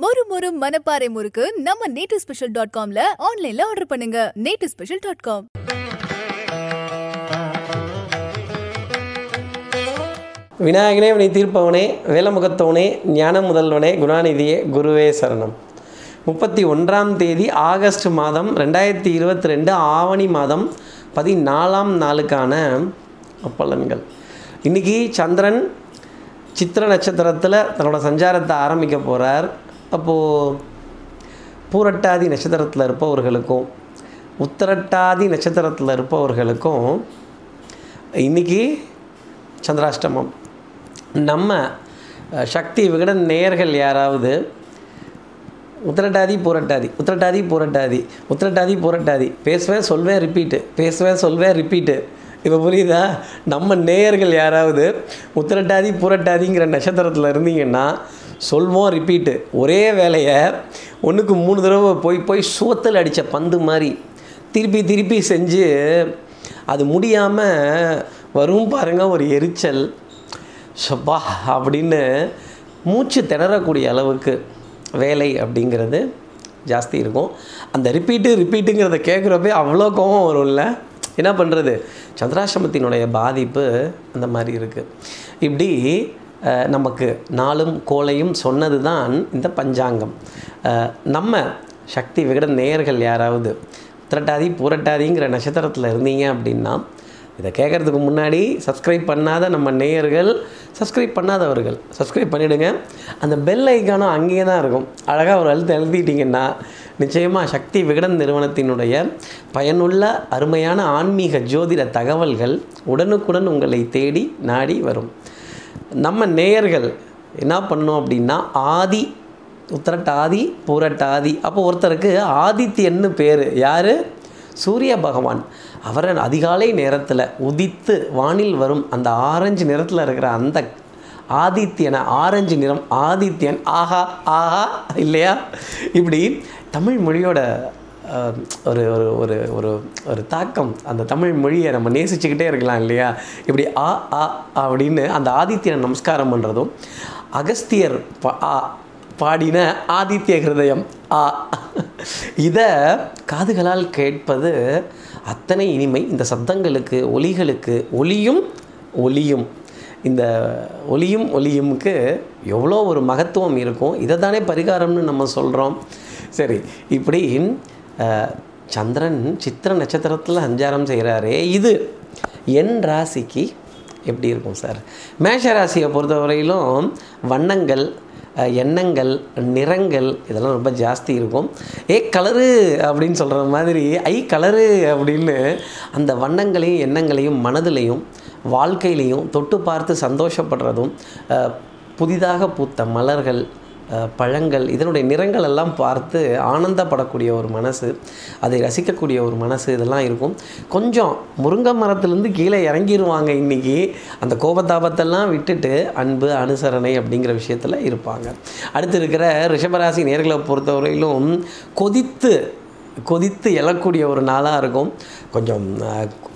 மொறு மொறு மனப்பாறை முறுக்கு நம்ம நேட்டு ஸ்பெஷல் டாட் காம்ல ஆன்லைன்ல ஆர்டர் பண்ணுங்க. நேட்டு ஸ்பெஷல் டாட் காம் விநாயகனே வினை தீர்ப்பவனே வேலமுகத்தவனே ஞான முதல்வனே குணாநிதியே குருவே சரணம். முப்பத்தி ஒன்றாம் தேதி ஆகஸ்ட் மாதம் ரெண்டாயிரத்தி இருபத்தி ரெண்டு ஆவணி மாதம் பதினாலாம் நாளுக்கான பலன்கள் இன்றைக்கி சந்திரன் சித்திர நட்சத்திரத்தில் தன்னோட சஞ்சாரத்தை ஆரம்பிக்க போகிறார் அப்போது பூரட்டாதி நட்சத்திரத்தில் இருப்பவர்களுக்கும் உத்தரட்டாதி நட்சத்திரத்தில் இருப்பவர்களுக்கும் இன்றைக்கி சந்திராஷ்டமம். நம்ம சக்தி விகடன் நேயர்கள் யாராவது உத்திரட்டாதி பூரட்டாதி உத்திரட்டாதி பூரட்டாதி உத்திரட்டாதி பூரட்டாதி பேசுவேன் சொல்வேன் ரிப்பீட்டு பேசுவேன் சொல்வேன் ரிப்பீட்டு இப்போ புரியுதா? நம்ம நேயர்கள் யாராவது உத்திரட்டாதி பூரட்டாதிங்கிற நட்சத்திரத்தில் இருந்தீங்கன்னா சொல்வோம் ரிப்பீட்டு ஒரே வேலையை ஒன்றுக்கு மூணு தடவை போய் போய் சோத்தல் அடித்த பந்து மாதிரி திருப்பி திருப்பி செஞ்சு அது முடியாமல் வரும் பாருங்கள் ஒரு எரிச்சல். ஷப்பா அப்படின்னு மூச்சு திணறக்கூடிய அளவுக்கு வேலை அப்படிங்கிறது ஜாஸ்தி இருக்கும். அந்த ரிப்பீட்டு ரிப்பீட்டுங்கிறத கேட்குறப்பே அவ்வளோ கோபம் வரும்ல. என்ன பண்ணுறது சந்திராசிரமத்தினுடைய பாதிப்பு அந்த மாதிரி இருக்குது இப்படி நமக்கு நாளும் கோலையும் சொன்னது தான் இந்த பஞ்சாங்கம். நம்ம சக்தி விகட நேயர்கள் யாராவது திரட்டாதி புரட்டாதிங்கிற நட்சத்திரத்தில் இருந்தீங்க அப்படின்னா இதை கேட்குறதுக்கு முன்னாடி சப்ஸ்கிரைப் பண்ணாத நம்ம நேயர்கள் சப்ஸ்கிரைப் பண்ணாதவர்கள் சப்ஸ்கிரைப் பண்ணிவிடுங்க அந்த பெல் ஐக்கானும் அங்கேயே தான் இருக்கும். அழகாக ஒரு அழுத்து எழுதிட்டிங்கன்னா நிச்சயமாக சக்தி விகடன் நிறுவனத்தினுடைய பயனுள்ள அருமையான ஆன்மீக ஜோதிட தகவல்கள் உடனுக்குடன் உங்களை தேடி நாடி வரும். நம்ம நேயர்கள் என்ன பண்ணோம் அப்படின்னா ஆதி உத்தரட்டாதி பூரட்டாதி அப்போ ஒருத்தருக்கு ஆதித்யன்னு பேர். யார்? சூரிய பகவான். அவரை அதிகாலை நேரத்தில் உதித்து வானில் வரும் அந்த ஆரஞ்சு நிறத்தில் இருக்கிற அந்த ஆதித்யனை ஆரஞ்சு நிறம் ஆதித்யன். ஆஹா ஆஹா இல்லையா? இப்படி தமிழ் மொழியோட ஒரு ஒரு ஒரு ஒரு ஒரு தாக்கம். அந்த தமிழ் மொழியை நம்ம நேசிச்சுக்கிட்டே இருக்கலாம் இல்லையா? இப்படி ஆ ஆ அப்படின்னு அந்த ஆதித்யனை நமஸ்காரம் பண்ணுறதும் அகஸ்தியர் பா ஆ பாடின ஆதித்ய ஹிருதயம் ஆ. இதை காதுகளால் கேட்பது அத்தனை இனிமை. இந்த சத்தங்களுக்கு ஒலிகளுக்கு ஒலியும் ஒலியும். இந்த ஒலியும் ஒலியுமுக்கு எவ்வளோ ஒரு மகத்துவம் இருக்கும். இதை தானே பரிகாரம்னு நம்ம சொல்கிறோம் சரி இப்படி சந்திரன் சித்திர நட்சத்திரத்தில் சஞ்சாரம் செய்கிறாரே இது என் ராசிக்கு எப்படி இருக்கும் சார்? மேஷ ராசியை பொறுத்தவரையிலும் வண்ணங்கள் எண்ணங்கள் நிறங்கள் இதெல்லாம் ரொம்ப ஜாஸ்தி இருக்கும். ஏ கலரு அப்படின்னு சொல்கிற மாதிரி ஐ கலரு அப்படின்னு அந்த வண்ணங்களையும் எண்ணங்களையும் மனதிலையும் வாழ்க்கையிலையும் தொட்டு பார்த்து சந்தோஷப்படுறதும் புதிதாக பூத்த மலர்கள் பழங்கள் இதனுடைய நிறங்கள் எல்லாம் பார்த்து ஆனந்தப்படக்கூடிய ஒரு மனசு அதை ரசிக்கக்கூடிய ஒரு மனசு இதெல்லாம் இருக்கும். கொஞ்சம் முருங்கை மரத்துலேருந்து கீழே இறங்கிடுவாங்க இன்றைக்கி அந்த கோபத்தாபத்தெல்லாம் விட்டுட்டு அன்பு அனுசரணை அப்படிங்கிற விஷயத்தில் இருப்பாங்க. அடுத்து இருக்கிற ரிஷபராசி நேர்களை பொறுத்தவரையிலும் கொதித்து கொதித்து எழக்கூடிய ஒரு நாளாக இருக்கும். கொஞ்சம்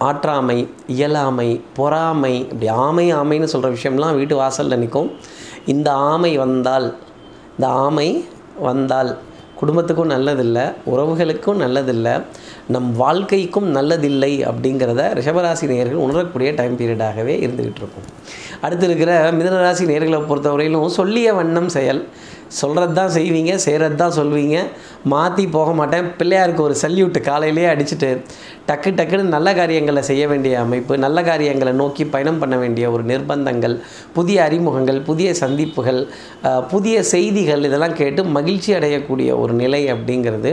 ஆற்றாமை இயலாமை பொறாமை இப்படி ஆமை ஆமைன்னு சொல்கிற விஷயம்லாம் வீட்டு வாசலில் நிற்கும். இந்த ஆமை வந்தால் இந்த ஆமை வந்தால். குடும்பத்துக்கும் நல்லதில்லை உறவுகளுக்கும் நல்லதில்லை நம் வாழ்க்கைக்கும் நல்லதில்லை அப்படிங்கிறத ரிஷபராசி நேயர்கள் உணரக்கூடிய டைம் பீரியடாகவே இருந்துக்கிட்டு இருக்கும். அடுத்து இருக்கிற மிதனராசி நேர்களை பொறுத்தவரையிலும் சொல்லிய வண்ணம் செயல். சொல்கிறது தான் செய்வீங்க செய்கிறது தான் சொல்வீங்க. மாற்றி போக மாட்டேன். பிள்ளையாருக்கு ஒரு சல்யூட்டு காலையிலேயே அடிச்சுட்டு டக்கு டக்குன்னு நல்ல காரியங்களை செய்ய வேண்டிய அமைப்பு நல்ல காரியங்களை நோக்கி பயணம் பண்ண வேண்டிய ஒரு நிர்பந்தங்கள் புதிய அறிமுகங்கள் புதிய சந்திப்புகள் புதிய செய்திகள் இதெல்லாம் கேட்டு மகிழ்ச்சி அடையக்கூடிய ஒரு நிலை அப்படிங்கிறது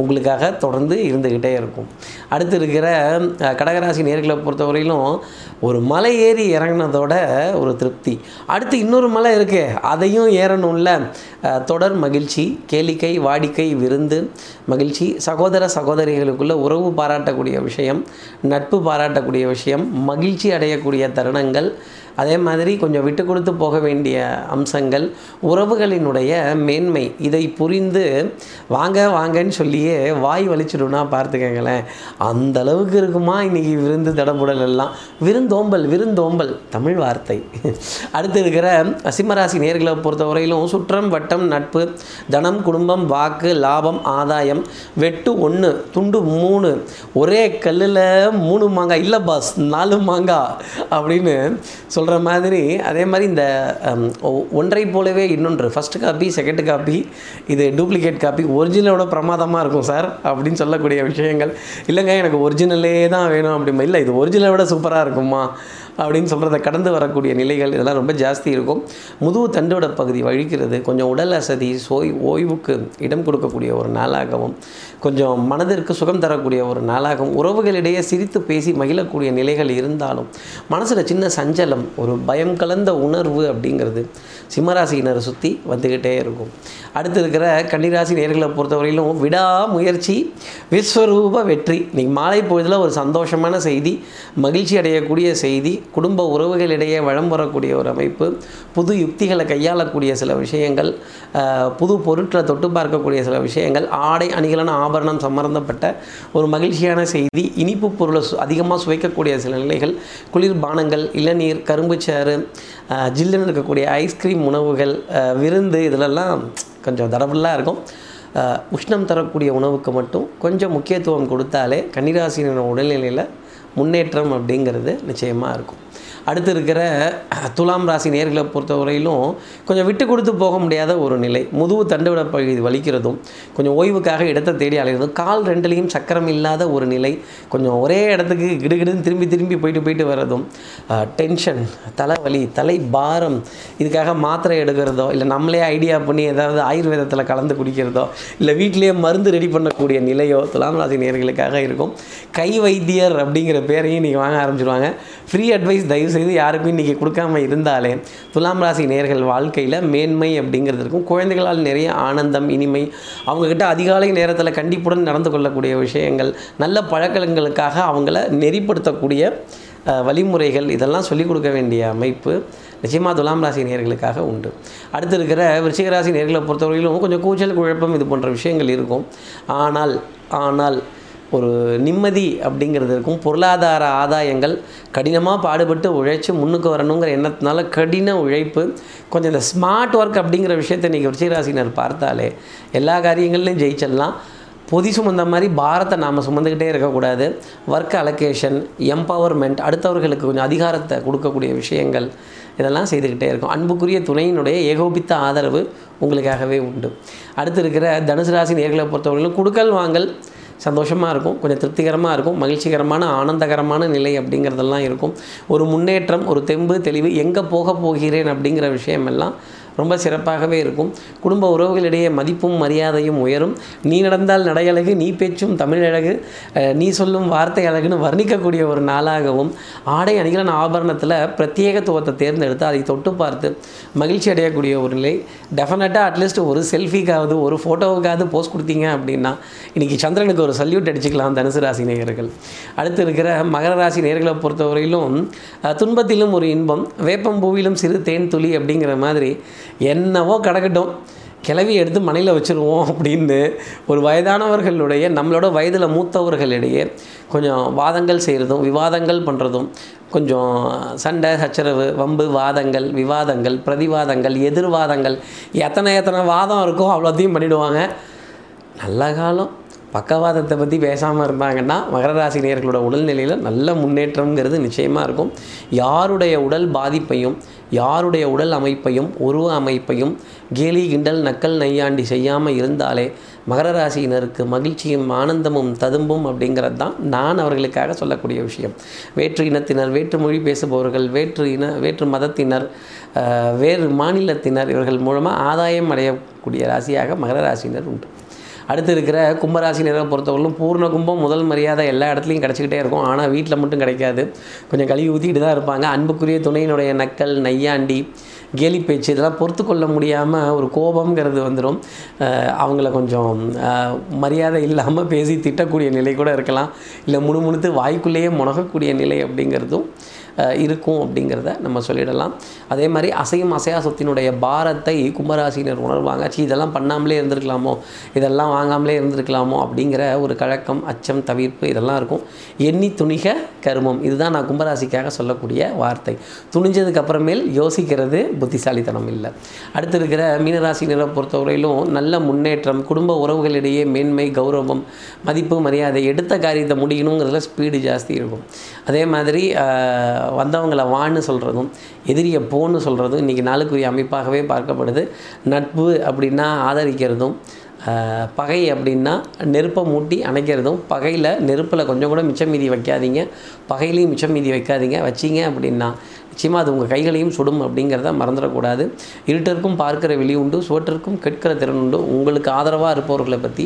உங்களுக்காக தொடர்ந்து இருந்துக்கிட்டே இருக்கும். அடுத்து இருக்கிற கடகராசி நேர்களை பொறுத்தவரையிலும் ஒரு மலை ஏறி இறங்கினதோட ஒரு திருப்தி. அடுத்து இன்னொரு மலை இருக்குது அதையும் ஏறணும்ல. தொடர் மகிழ்ச்சி கேளிக்கை வாடிக்கை விருந்து மகிழ்ச்சி சகோதர சகோதரிகளுக்குள்ள உறவு பாராட்டக்கூடிய விஷயம் நட்பு பாராட்டக்கூடிய விஷயம் மகிழ்ச்சி அடையக்கூடிய தருணங்கள் அதே மாதிரி கொஞ்சம் விட்டு கொடுத்து போக வேண்டிய அம்சங்கள் உறவுகளினுடைய மேன்மை. இதை புரிந்து வாங்க வாங்கன்னு சொல்லியே வாய் வலிச்சிடும்னா பார்த்துக்கங்களேன். அந்த அளவுக்கு இருக்குமா இன்னைக்கு விருந்து தடபுடல் எல்லாம்? விருந்தோம்பல் விருந்தோம்பல். தமிழ் வார்த்தை. அடுத்து இருக்கிற சிம்மராசி நேர்களை பொறுத்தவரையிலும் சுற்றம் வட்டம் நட்பு தனம் குடும்பம் வாக்கு லாபம் ஆதாயம் வெட்டு ஒன்று துண்டு மூணு ஒரே கல்லில் மூணு மாங்காய். இல்லை பாஸ் நாலு மாங்காய் அப்படின்னு சொல்கிற மாதிரி அதே மாதிரி இந்த ஒ- ஒன்றை போலவே இன்னொன்று. ஃபஸ்ட்டு காப்பி செகண்ட் காப்பி இது டூப்ளிகேட் காப்பி ஒரிஜினலோட பிரமாதமாக இருக்கும் சார் அப்படின்னு சொல்லக்கூடிய விஷயங்கள். இல்லைங்க எனக்கு ஒரிஜினலே தான் வேணும் அப்படிமா இல்லை இது ஒரிஜினலை விட சூப்பராக இருக்குமா அப்படின்னு சொல்கிறத கடந்து வரக்கூடிய நிலைகள் இதெல்லாம் ரொம்ப ஜாஸ்தி இருக்கும். முதுகு தண்டோட பகுதி வழிக்கிறது கொஞ்சம் உடல் அசதி சோய் ஓய்வுக்கு இடம் கொடுக்கக்கூடிய ஒரு நாளாகவும் கொஞ்சம் மனதிற்கு சுகம் தரக்கூடிய ஒரு நாளாகவும் உறவுகளிடையே சிரித்து பேசி மகிழக்கூடிய நிலைகள் இருந்தாலும் மனசில் சின்ன சஞ்சலம் ஒரு பயம் கலந்த உணர்வு அப்படிங்கிறது சிம்மராசியினரை சுற்றி வந்துக்கிட்டே இருக்கும். அடுத்து இருக்கிற கன்னிராசி நேர்களை பொறுத்தவரையிலும் விடாமுயற்சி விஸ்வரூப வெற்றி. இன்னைக்கு மாலை பொழுதில் ஒரு சந்தோஷமான செய்தி மகிழ்ச்சி அடையக்கூடிய செய்தி குடும்ப உறவுகளிடையே வளம் வரக்கூடிய ஒரு அமைப்பு புது யுக்திகளை கையாளக்கூடிய சில விஷயங்கள் புது பொருட்களை தொட்டு பார்க்கக்கூடிய சில விஷயங்கள் ஆடை அணிகளான ஆபரணம் சம்மந்தப்பட்ட ஒரு மகிழ்ச்சியான செய்தி இனிப்பு பொருளை சு அதிகமாக சுவைக்கக்கூடிய சில நிலைகள் குளிர்பானங்கள் இளநீர் கரும்பு ஆஹ், ஜில்லுன்னு இருக்கக்கூடிய ஐஸ்கிரீம் உணவுகள் விருந்து இதிலெல்லாம் கொஞ்சம் தடபுல்லாக இருக்கும். உஷ்ணம் தரக்கூடிய உணவுக்கு மட்டும் கொஞ்சம் முக்கியத்துவம் கொடுத்தாலே கன்னிராசினர் உடல்நிலையில் முன்னேற்றம் அப்படிங்கிறது நிச்சயமாக இருக்கும். அடுத்து இருக்கிற துலாம் ராசி நேர்களை பொறுத்தவரையிலும் கொஞ்சம் விட்டு கொடுத்து போக முடியாத ஒரு நிலை. முதுகு தண்டுவிட பகுதி வலிக்கிறதும் கொஞ்சம் ஓய்வுக்காக இடத்தை தேடி அலைகிறதும் கால் ரெண்டுலேயும் சக்கரம் இல்லாத ஒரு நிலை. கொஞ்சம் ஒரே இடத்துக்கு கிடுகிடுன்னு திரும்பி திரும்பி போயிட்டு போயிட்டு வர்றதும் டென்ஷன் தலைவலி தலை பாரம் இதுக்காக மாத்திரை எடுக்கிறதோ இல்லை நம்மளே ஐடியா பண்ணி ஏதாவது ஆயுர்வேதத்தில் கலந்து குடிக்கிறதோ இல்லை வீட்டிலேயே மருந்து ரெடி பண்ணக்கூடிய நிலையோ துலாம் ராசி நேர்களுக்காக இருக்கும். கை வைத்தியர் அப்படிங்கிற பேரையும் நீங்கள் வாங்க ஆரம்பிச்சிருவாங்க. ஃப்ரீ அட்வைஸ் தயவு செய்து யாருக்கும் இன்றைக்கி கொடுக்காம இருந்தாலே துலாம் ராசி நேர்கள் வாழ்க்கையில் மேன்மை அப்படிங்கிறது இருக்கும். குழந்தைகளால் நிறைய ஆனந்தம் இனிமை அவங்கக்கிட்ட அதிகாலை நேரத்தில் கண்டிப்புடன் நடந்து கொள்ளக்கூடிய விஷயங்கள் நல்ல பழக்கங்களுக்காக அவங்கள நெறிப்படுத்தக்கூடிய வழிமுறைகள் இதெல்லாம் சொல்லிக் கொடுக்க வேண்டிய அமைப்பு நிச்சயமாக துலாம் ராசி நேர்களுக்காக உண்டு. அடுத்து இருக்கிற விருச்சிகராசி நேர்களை பொறுத்தவரையிலும் கொஞ்சம் கூச்சல் குழப்பம் இது போன்ற விஷயங்கள் இருக்கும். ஆனால் ஆனால் ஒரு நிம்மதி அப்படிங்கிறது இருக்கும். பொருளாதார ஆதாயங்கள் கடினமாக பாடுபட்டு உழைச்சி முன்னுக்கு வரணுங்கிற எண்ணத்தினால கடின உழைப்பு கொஞ்சம் இந்த ஸ்மார்ட் ஒர்க் அப்படிங்கிற விஷயத்தை இன்றைக்கி விருச்சிகராசினர் பார்த்தாலே எல்லா காரியங்கள்லையும் ஜெயிச்சிடலாம். பொதி சுமந்த மாதிரி பாரத்தை நாம் சுமந்துக்கிட்டே இருக்கக்கூடாது. ஒர்க் அலோகேஷன் எம்பவர்மெண்ட் அடுத்தவர்களுக்கு கொஞ்சம் அதிகாரத்தை கொடுக்கக்கூடிய விஷயங்கள் இதெல்லாம் செய்துக்கிட்டே இருக்கும். அன்புக்குரிய துணையினுடைய ஏகோபித்த ஆதரவு உங்களுக்காகவே உண்டு. அடுத்து இருக்கிற தனுசு ராசி நேர்களை பொறுத்தவரையிலும் குடுக்கல் வாங்கல் சந்தோஷமாக இருக்கும் கொஞ்சம் திருப்திகரமாக இருக்கும் மகிழ்ச்சிகரமான ஆனந்தகரமான நிலை அப்படிங்கிறதெல்லாம் இருக்கும். ஒரு முன்னேற்றம் ஒரு தெம்பு தெளிவு எங்கே போக போகிறேன் அப்படிங்கிற விஷயமெல்லாம் ரொம்ப சிறப்பாகவே இருக்கும். குடும்ப உறவுகளிடையே மதிப்பும் மரியாதையும் உயரும். நீ நடந்தால் நடையழகு நீ பேச்சும் தமிழழகு. நீ சொல்லும் வார்த்தை அழகுன்னு வர்ணிக்கக்கூடிய ஒரு நாளாகவும் ஆடை அணிகலன் ஆபரணத்தில் பிரத்யேகத்துவத்தை தேர்ந்தெடுத்து அதை தொட்டு பார்த்து மகிழ்ச்சி அடையக்கூடிய ஒரு நிலை. டெஃபினட்டாக அட்லீஸ்ட் ஒரு செல்ஃபிக்காவது ஒரு ஃபோட்டோவுக்காவது போஸ்ட் கொடுத்தீங்க அப்படின்னா இன்றைக்கி சந்திரனுக்கு ஒரு சல்யூட் அடிச்சுக்கலாம் தனுசு ராசி நேயர்கள். அடுத்து இருக்கிற மகர ராசி நேயர்களை பொறுத்தவரையிலும் துன்பத்திலும் ஒரு இன்பம் வேப்பம்பூவிலும் சிறு தேன் துளி அப்படிங்கிற மாதிரி என்னவோ கிடக்கட்டும். கிளவி எடுத்து மனையில் வச்சுருவோம் அப்படின்னு ஒரு வயதானவர்களுடைய நம்மளோட வயதில் மூத்தவர்களிடையே கொஞ்சம் வாதங்கள் செய்கிறதும் விவாதங்கள் பண்ணுறதும் கொஞ்சம் சண்டை சச்சரவு வம்பு வாதங்கள் விவாதங்கள் பிரதிவாதங்கள் எதிர்வாதங்கள் எத்தனை எத்தனை வாதம் இருக்கோ அவ்வளோத்தையும் பண்ணிவிடுவாங்க நல்ல காலம். பக்கவாதத்தை பற்றி பேசாமல் இருந்தாங்கன்னா மகர ராசி நேர்களோட உடல்நிலையில் நல்ல முன்னேற்றம்ங்கிறது நிச்சயமாக இருக்கும். யாருடைய உடல் பாதிப்பையும் யாருடைய உடல் அமைப்பையும் உருவ அமைப்பையும் கேலி கிண்டல் நக்கல் நையாண்டி செய்யாமல் இருந்தாலே மகர ராசியினருக்கு மகிழ்ச்சியும் ஆனந்தமும் ததும்பும் அப்படிங்கிறது தான் நான் அவர்களுக்காக சொல்லக்கூடிய விஷயம். வேற்று இனத்தினர் வேற்று மொழி பேசுபவர்கள் வேற்று இன வேற்று மதத்தினர் வேறு மாநிலத்தினர் இவர்கள் மூலமாக ஆதாயம் அடையக்கூடிய ராசியாக மகர ராசியினர் உண்டு. அடுத்து இருக்கிற கும்பராசினரை பொறுத்தவரையிலும் பூர்ண கும்பம் முதல் மரியாதை எல்லா இடத்துலையும் கிடச்சிக்கிட்டே இருக்கும். ஆனால் வீட்டில் மட்டும் கிடைக்காது. கொஞ்சம் கழுவி ஊற்றிக்கிட்டு தான் இருப்பாங்க. அன்புக்குரிய துணையினுடைய நக்கல் நையாண்டி கேலி பேச்சு இதெல்லாம் பொறுத்து கொள்ள முடியாமல் ஒரு கோபம்ங்கிறது வந்துடும் அவங்கள கொஞ்சம் மரியாதை இல்லாமல் பேசி திட்டக்கூடிய நிலை கூட இருக்கலாம். இல்லை முணுமுணுத்து வாய்க்குள்ளேயே முணகக்கூடிய நிலை அப்படிங்கிறதும் இருக்கும் அப்படிங்கிறத நம்ம சொல்லிடலாம். அதே மாதிரி அசையும் அசையா சொத்தினுடைய பாரத்தை கும்பராசினர் உணர்வாங்க. ச்சீ இதெல்லாம் பண்ணாமலே இருந்திருக்கலாமோ? இதெல்லாம் வாங்காமலே இருந்திருக்கலாமோ? அப்படிங்கிற ஒரு கழக்கம் அச்சம் தவிர்ப்பு இதெல்லாம் இருக்கும். எண்ணி துணிக கருமம். இதுதான் நான் கும்பராசிக்காக சொல்லக்கூடிய வார்த்தை. துணிஞ்சதுக்கு அப்புறமேல் யோசிக்கிறது புத்திசாலித்தனம் இல்லை. அடுத்து இருக்கிற மீனராசினரை பொறுத்தவரையிலும் நல்ல முன்னேற்றம் குடும்ப உறவுகளிடையே மேன்மை கௌரவம் மதிப்பு மரியாதை எடுத்த காரியத்தை முடியணுங்கிறதுல ஸ்பீடு ஜாஸ்தி இருக்கும். அதே மாதிரி வந்தவங்களை வான்னு சொல்கிறதும் எதிரியை போன்னு சொல்கிறதும் இன்றைக்கி நாளுக்குரிய அமைப்பாகவே பார்க்கப்படுது. நட்பு அப்படின்னா ஆதரிக்கிறதும் பகை அப்படின்னா நெருப்பை மூட்டி அணைக்கிறதும் பகையில் நெருப்பில் கொஞ்சம் கூட மிச்சம் மீதி வைக்காதீங்க பகையிலையும் மிச்சம் மீதி வைக்காதீங்க வச்சீங்க அப்படின்னா நிச்சயமாக அது உங்கள் கைகளையும் சுடும் அப்படிங்கிறத மறந்துடக்கூடாது. இருட்டருக்கும் பார்க்கிற வெளி உண்டு சுவற்றிற்கும் கேட்கிற திறன் உண்டு. உங்களுக்கு ஆதரவாக இருப்பவர்களை பற்றி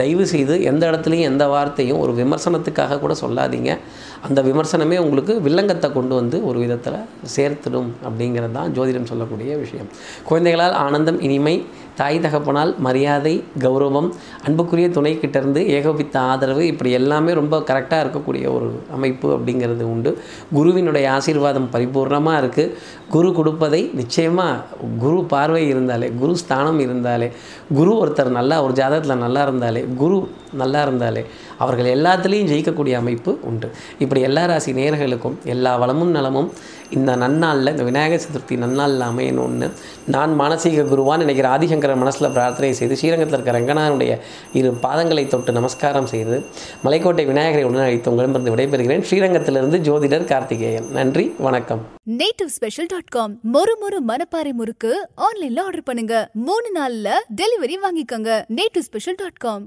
தயவு செய்து எந்த இடத்துலையும் எந்த வார்த்தையும் ஒரு விமர்சனத்துக்காக கூட சொல்லாதீங்க. அந்த விமர்சனமே உங்களுக்கு வில்லங்கத்தை கொண்டு வந்து ஒரு விதத்தில் சேர்த்துடும் அப்படிங்கிறது தான் ஜோதிடம் சொல்லக்கூடிய விஷயம். குழந்தைகளால் ஆனந்தம் இனிமை தாய் தகப்பனால் மரியாதை கௌரவம் அன்புக்குரிய துணைக்கிட்டேருந்து ஏகோபித்த ஆதரவு இப்படி எல்லாமே ரொம்ப கரெக்டாக இருக்கக்கூடிய ஒரு அமைப்பு அப்படிங்கிறது உண்டு. குருவினுடைய ஆசீர்வாதம் பரிபூர்ணமாக இருக்குது குரு கொடுப்பதை நிச்சயமாக குரு பார்வை இருந்தாலே குரு ஸ்தானம் இருந்தாலே குரு ஒருத்தர் நல்லா ஒரு ஜாதகத்தில் நல்லா இருந்தாலே குரு நல்லா இருந்தாலே அவர்கள் எல்லாத்துலேயும் ஜெயிக்கக்கூடிய அமைப்பு உண்டு. இப்படி எல்லா ராசி நேர்களுக்கும் எல்லா வளமும் நலமும் இந்த நன்னாளில் இந்த விநாயகர் சதுர்த்தி நன்னாளில் அமையணும்னு நான் மானசீக குருவான் நினைக்கிற ஆதிசங்கரன் மனசில் பிரார்த்தனை செய்து ஸ்ரீரங்கத்தில் இருக்கிற ரங்கநாதனுடைய இரு பாதங்களை தொட்டு நமஸ்காரம் செய்து மலைக்கோட்டை விநாயகரை உடன் அழைத்து உங்களிடமிருந்து விடைபெறுகிறேன். ஸ்ரீரங்கத்திலிருந்து ஜோதிடர் கார்த்திகேயன். நன்றி வணக்கம். நேட்டிவ் ஸ்பெஷல் டாட் காம் மொறு மொறு மனப்பாறை முறுக்கு ஆன்லைன்ல ஆர்டர் பண்ணுங்க. மூணு நாள்ல டெலிவரி வாங்கிக்கோங்க. Native special dot com